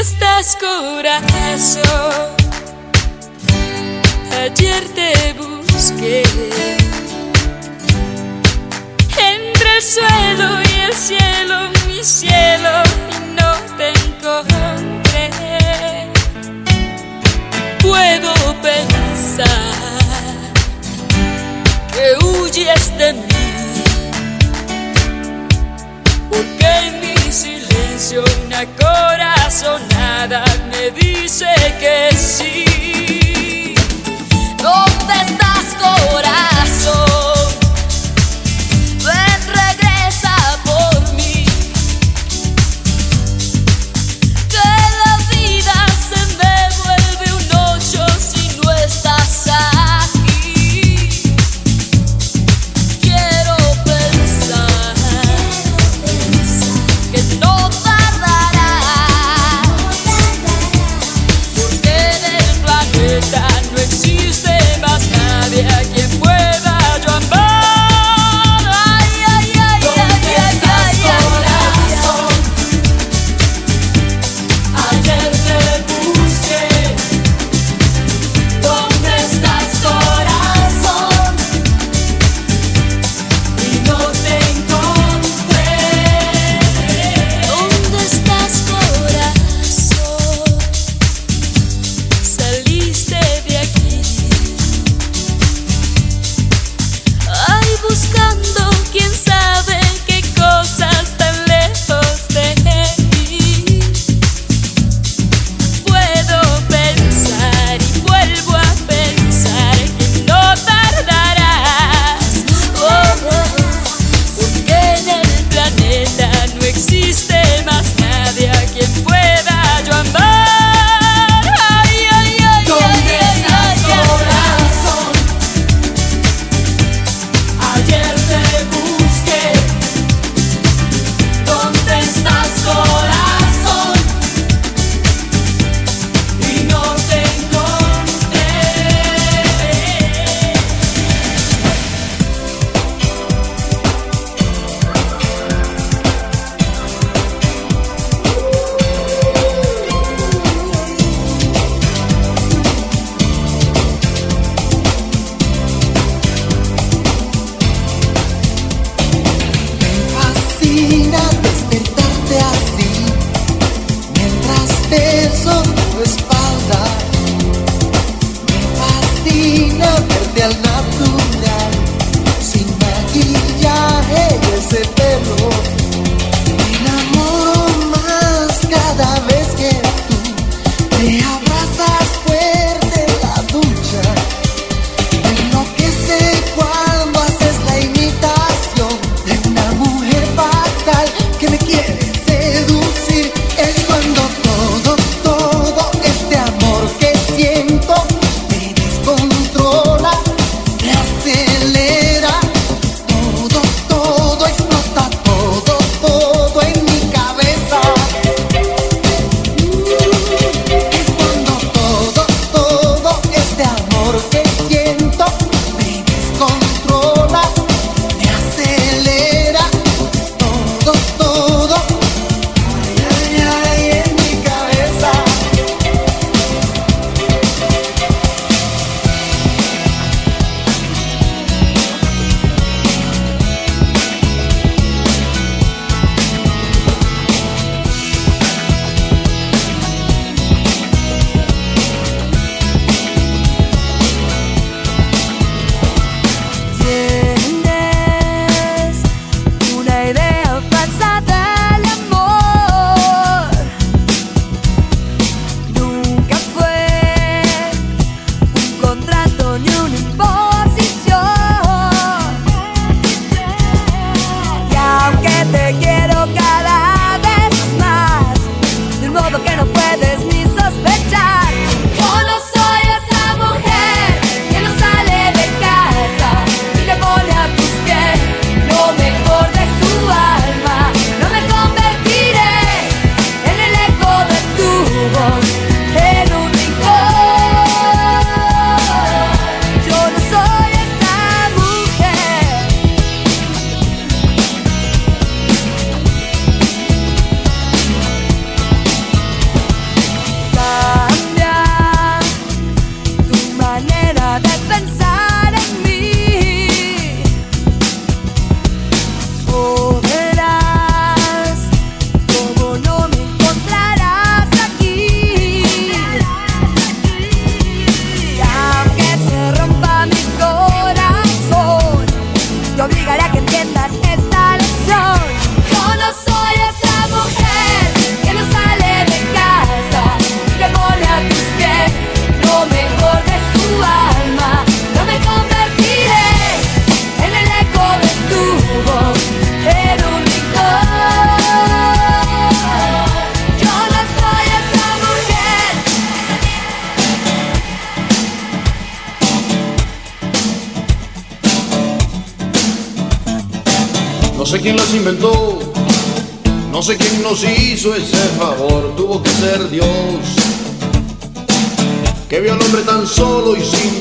¿Dónde estás, corazón? Ayer te busqué entre el suelo y el cielo, mi cielo, y no te encontré. Puedo pensar que huyes de mí, porque silencio una corazonada me dice que sí. ¿Dónde estás, corazón?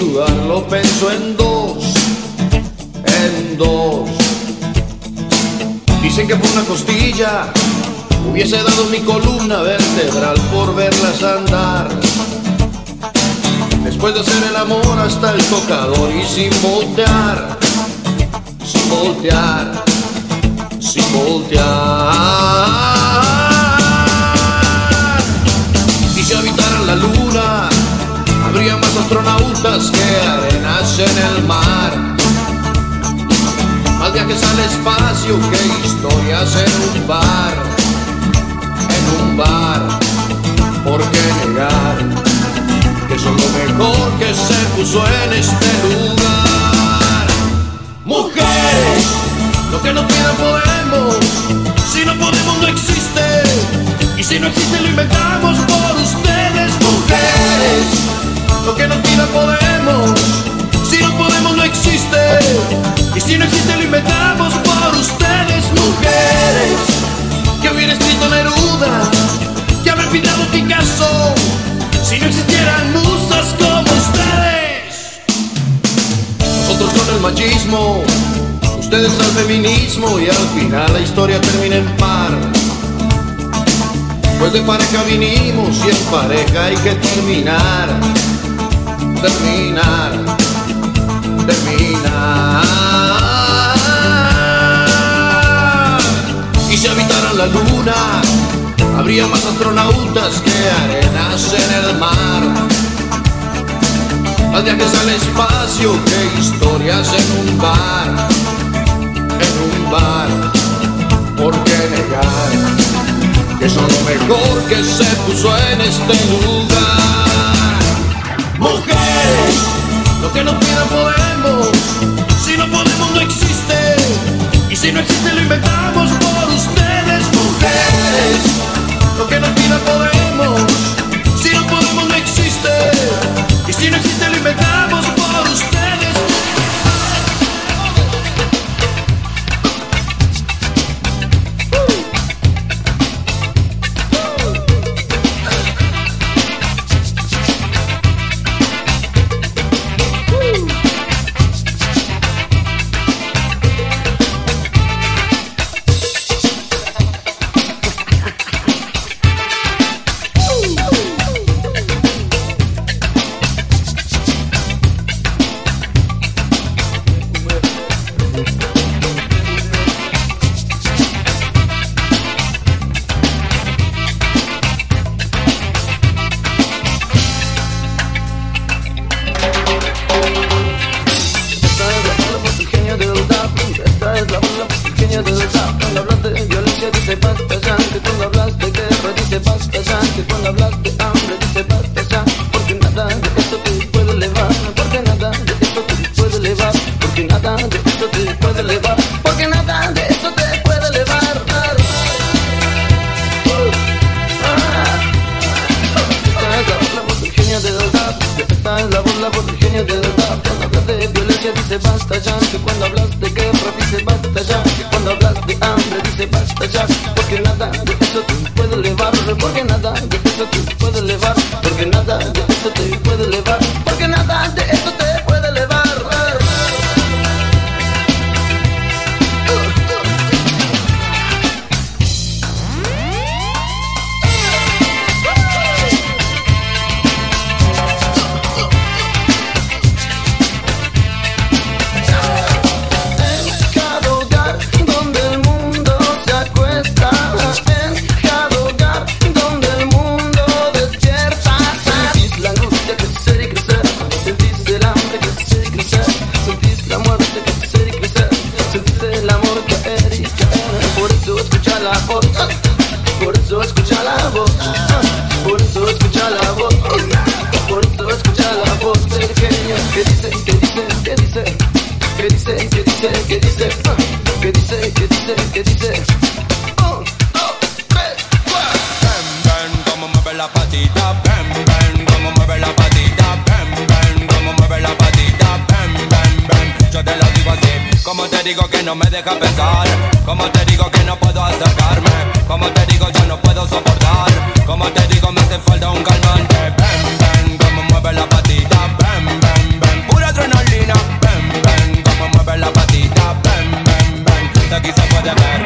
Dudarlo pensó en dos, en dos. Dicen que por una costilla hubiese dado mi columna vertebral por verlas andar. Después de hacer el amor hasta el tocador y sin voltear, sin voltear, sin voltear. Más astronautas que arenas en el mar. Más viajes al espacio que historias en un bar, en un bar. ¿Por qué negar? que son lo mejor que se puso en este lugar. Mujeres, lo que no quieran podemos, si no podemos no existe, y si no existe lo inventamos por ustedes. Mujeres, lo que no quieran podemos, si no podemos no existe, y si no existe lo inventamos por ustedes. Mujeres, que hubiera escrito Neruda, que haber pintado Picasso si no existieran musas como ustedes. Nosotros con el machismo, ustedes al feminismo y al final la historia termina en par. Pues de pareja vinimos y en pareja hay que terminar, terminar, terminar. Y si habitaran la luna, habría más astronautas que arenas en el mar. Más viajes al espacio que historias en un bar, en un bar. ¿Por qué negar que son lo mejor que se puso en este lugar? Que no quiera podemos, si no podemos no existe, y si no existe lo inventamos basta ya, que cuando hablas de guerra dice basta ya, que cuando hablas de hambre dice basta ya, porque nada de eso te puede elevar, porque nada de eso te puede elevar, porque nada de eso te puede elevar, porque nada de digo que no me deja pensar? ¿Cómo te digo que no puedo acercarme? ¿Cómo te digo yo no puedo soportar? ¿Cómo te digo me hace falta un calmante? Ven, ven, como mueve la patita Ven, ven, ven, pura adrenalina Ven, ven, como mueve la patita Ven, ven, ven, de aquí se puede ver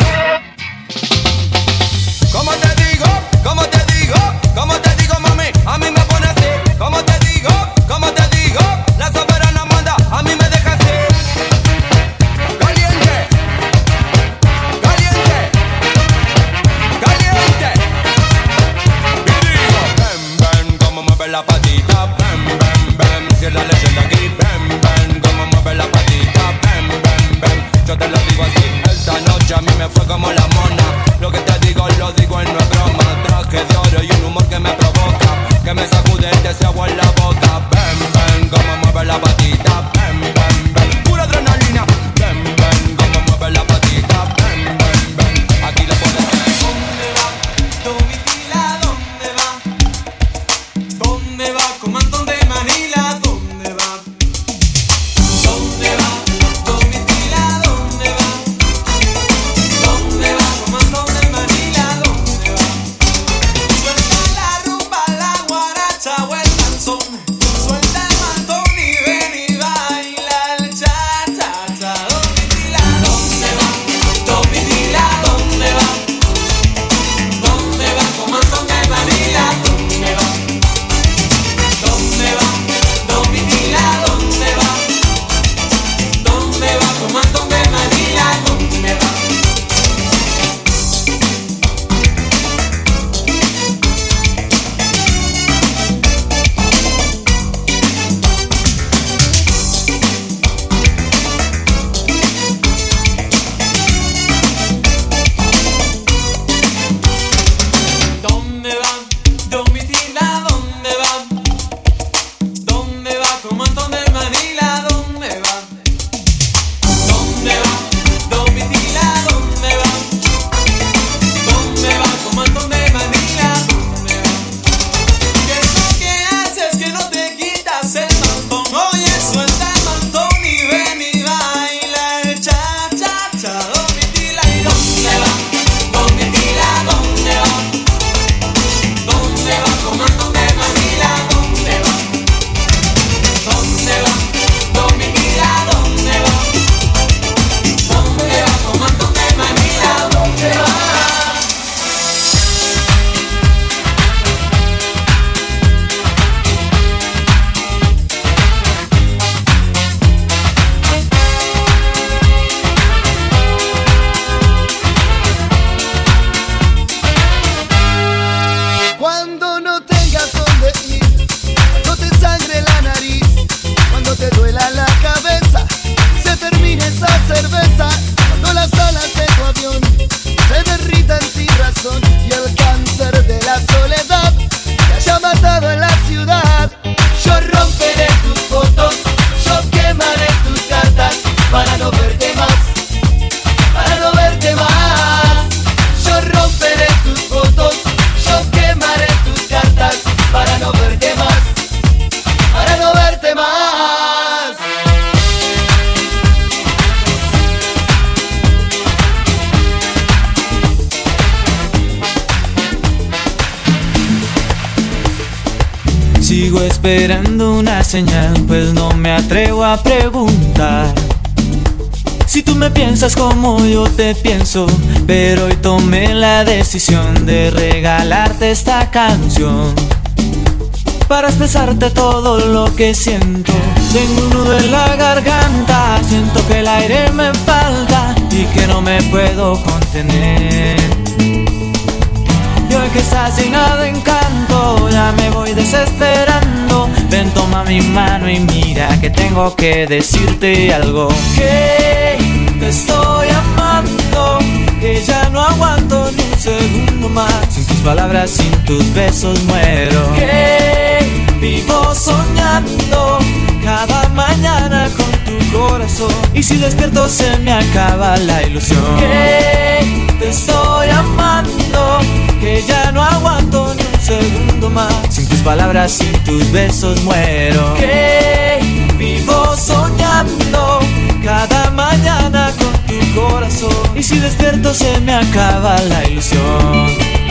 de regalarte esta canción para expresarte todo lo que siento. Tengo un nudo en la garganta, siento que el aire me falta y que no me puedo contener. Y hoy que estás sin nada encanto, ya me voy desesperando. Ven, toma mi mano y mira que tengo que decirte algo. Que te estoy amando, que ya no aguanto ni segundo más. Sin tus palabras, sin tus besos muero. Que vivo soñando cada mañana con tu corazón. Y si despierto se me acaba la ilusión. Que te estoy amando, que ya no aguanto ni un segundo más. Sin tus palabras, sin tus besos muero. Que vivo soñando cada mañana con y si despierto se me acaba la ilusión.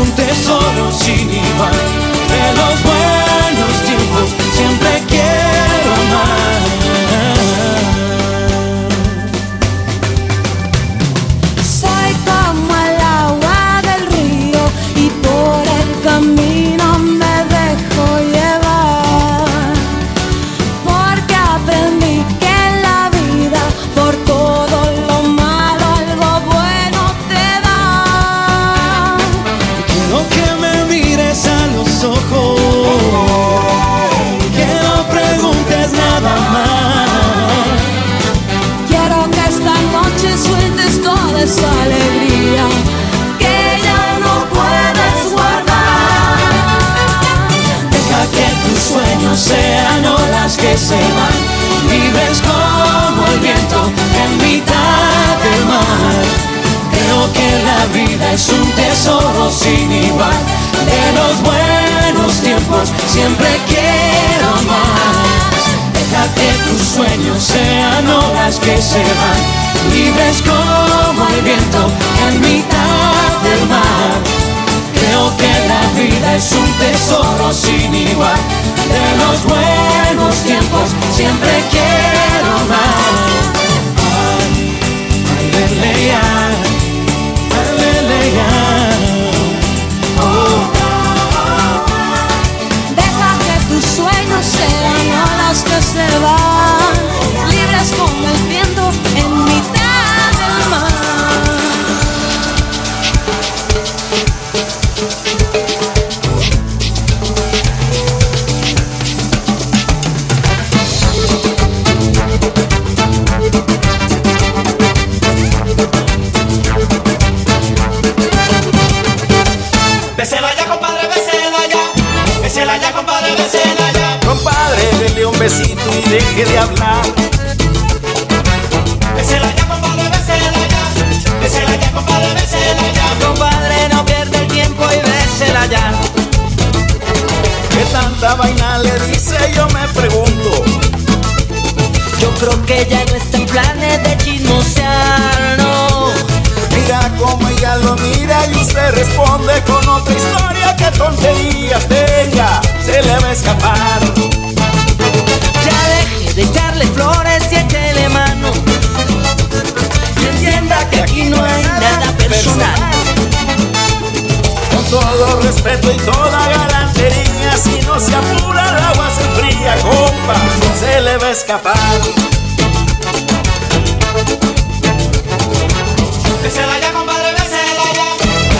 un tesoro sin igual. libres como el viento en mitad del mar. Creo que la vida es un tesoro sin igual. De los buenos tiempos siempre quiero más. Deja que tus sueños sean horas que se van, libres como el viento en mitad del mar. Creo que la vida es un tesoro sin igual de los buenos tiempos, siempre quiero más. debe escapar. Ya, compadre, bésela ya.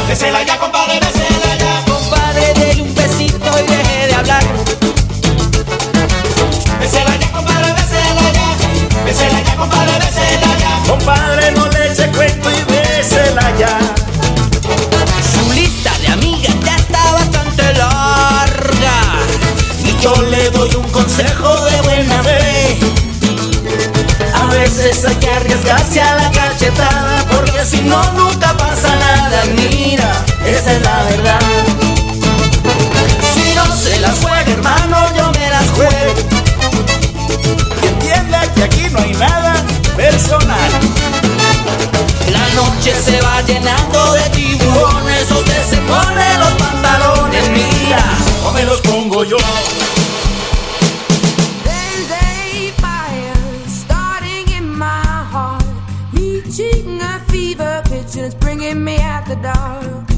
Bésela ya, compadre, bésela ya. Compadre, déle un besito y deje de hablar. Bésela ya, compadre, bésela ya. Bésela ya, compadre, bésela ya. Compadre, no le eche cuenta veces que arriesgarse a la cachetada, porque si no, nunca pasa nada. Mira, esa es la verdad. Si no se las juega, hermano, yo me las juego. Y entienda que aquí no hay nada personal. La noche se va llenando de tiburones, usted se pone los pantalones, mira, o me los pongo yo. the dark.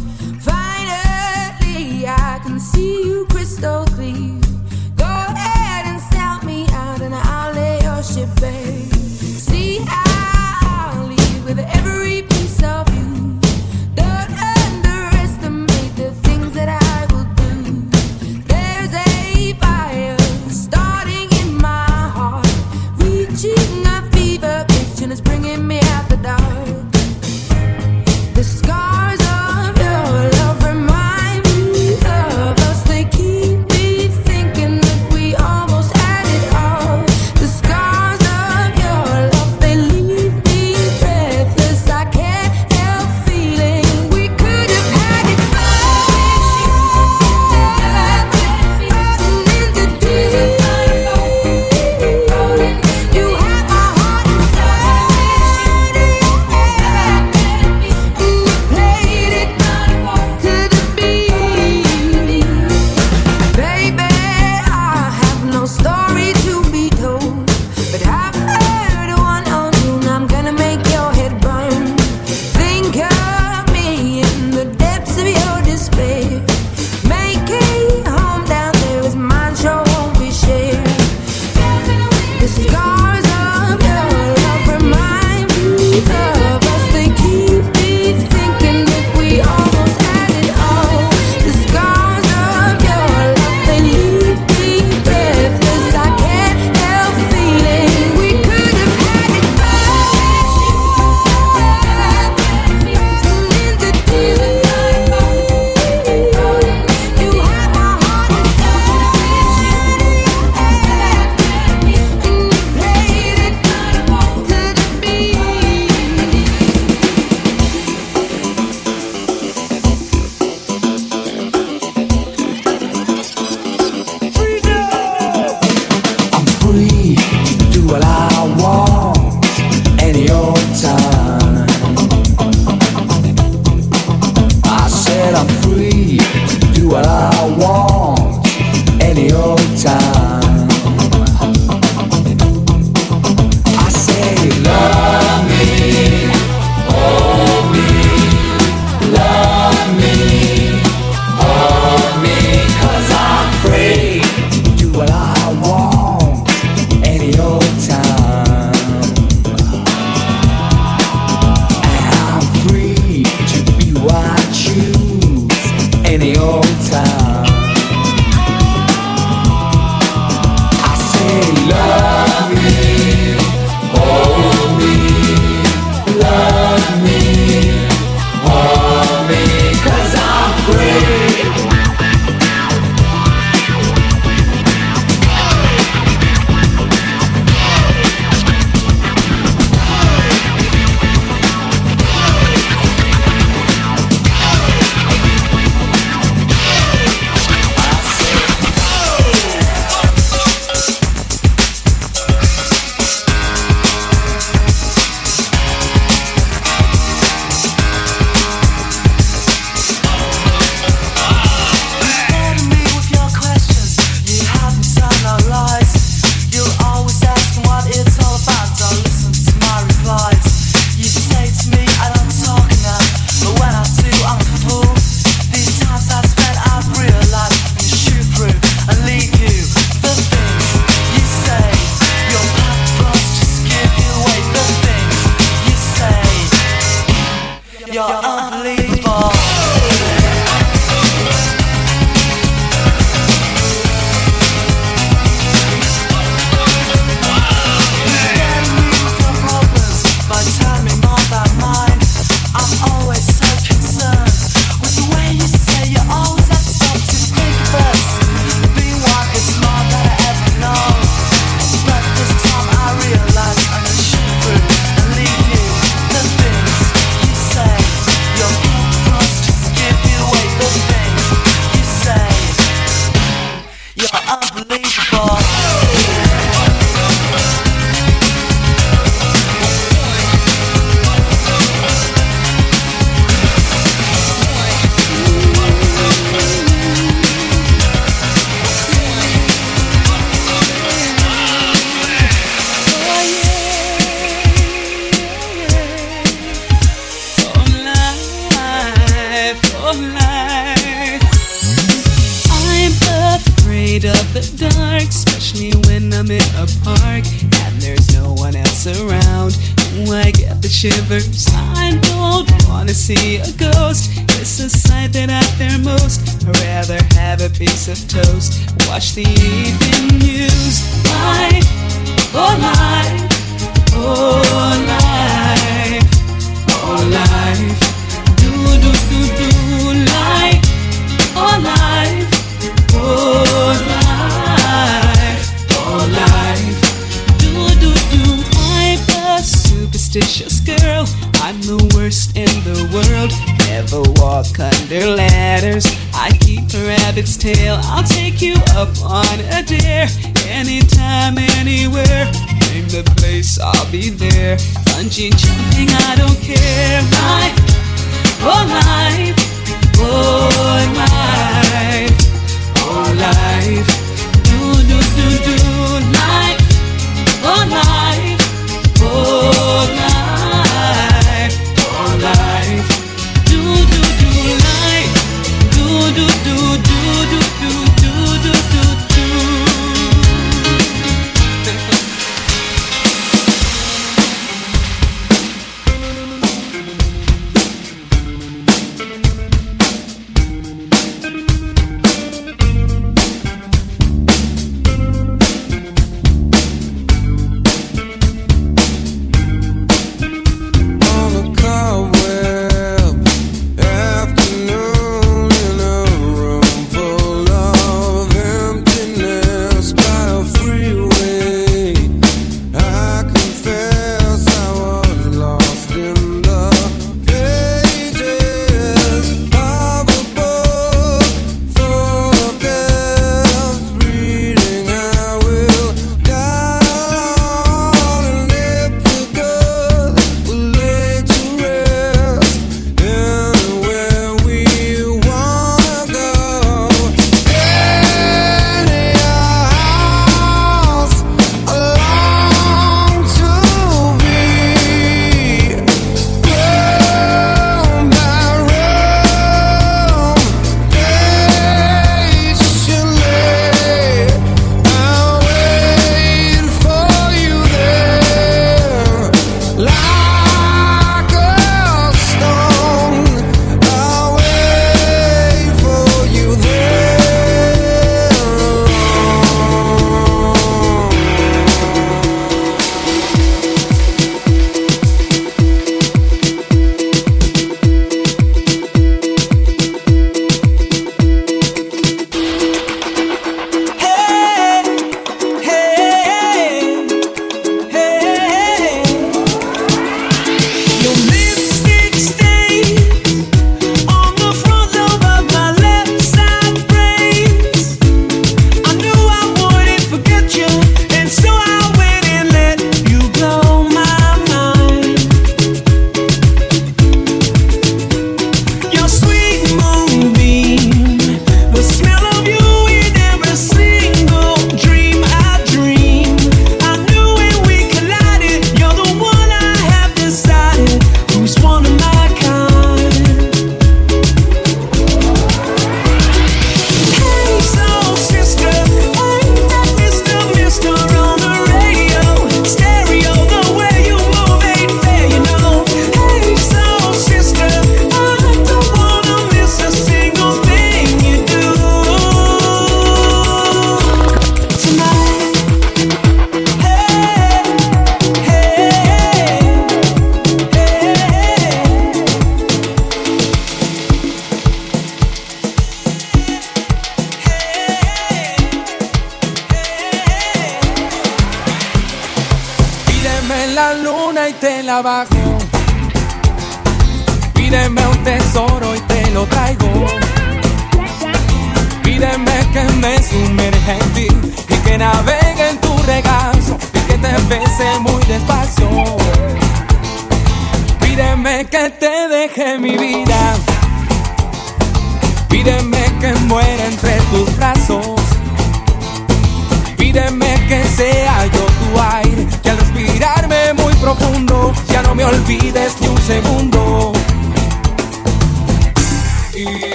Piece of toast. Watch the evening news.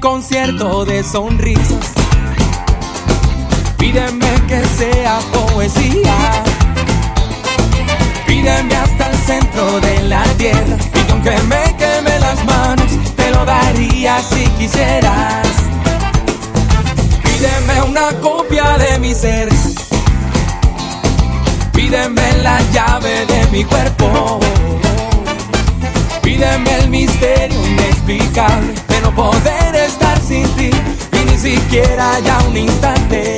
concierto de sonrisas. Pídeme que sea poesía. Pídeme hasta el centro de la tierra. Y aunque me queme las manos, te lo daría si quisieras. Pídeme una copia de mi ser. Pídeme la llave de mi cuerpo. Pídeme el misterio inexplicable poder estar sin ti y ni siquiera ya un instante.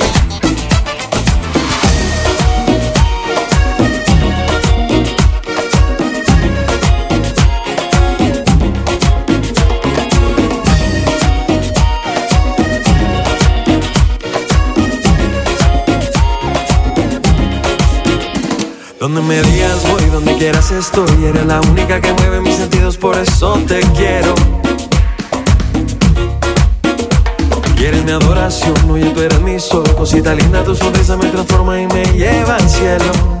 Donde me digas voy, donde quieras estoy, eres la única que mueve mis sentidos, por eso te quiero. mi adoración. Oye, tú eres mis ojos, y linda tu sonrisa me transforma y me lleva al cielo.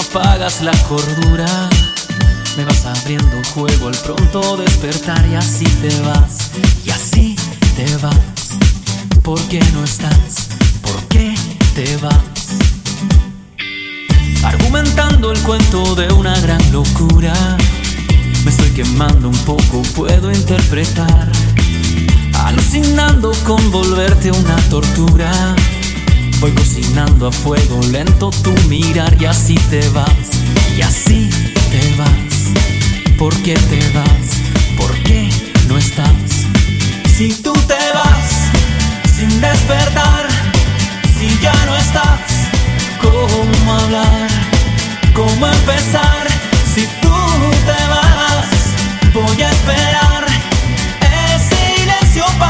Apagas la cordura. Me vas abriendo juego al pronto despertar y así te vas, y así te vas. ¿Por qué no estás? ¿Por qué te vas? Argumentando el cuento de una gran locura. Me estoy quemando un poco, puedo interpretar. Alucinando con volverte una tortura. Voy cocinando a fuego lento tu mirar y así te vas. Y así te vas. ¿Por qué te vas? ¿Por qué no estás? Si tú te vas sin despertar, si ya no estás, ¿cómo hablar? ¿Cómo empezar? Si tú te vas, voy a esperar el silencio para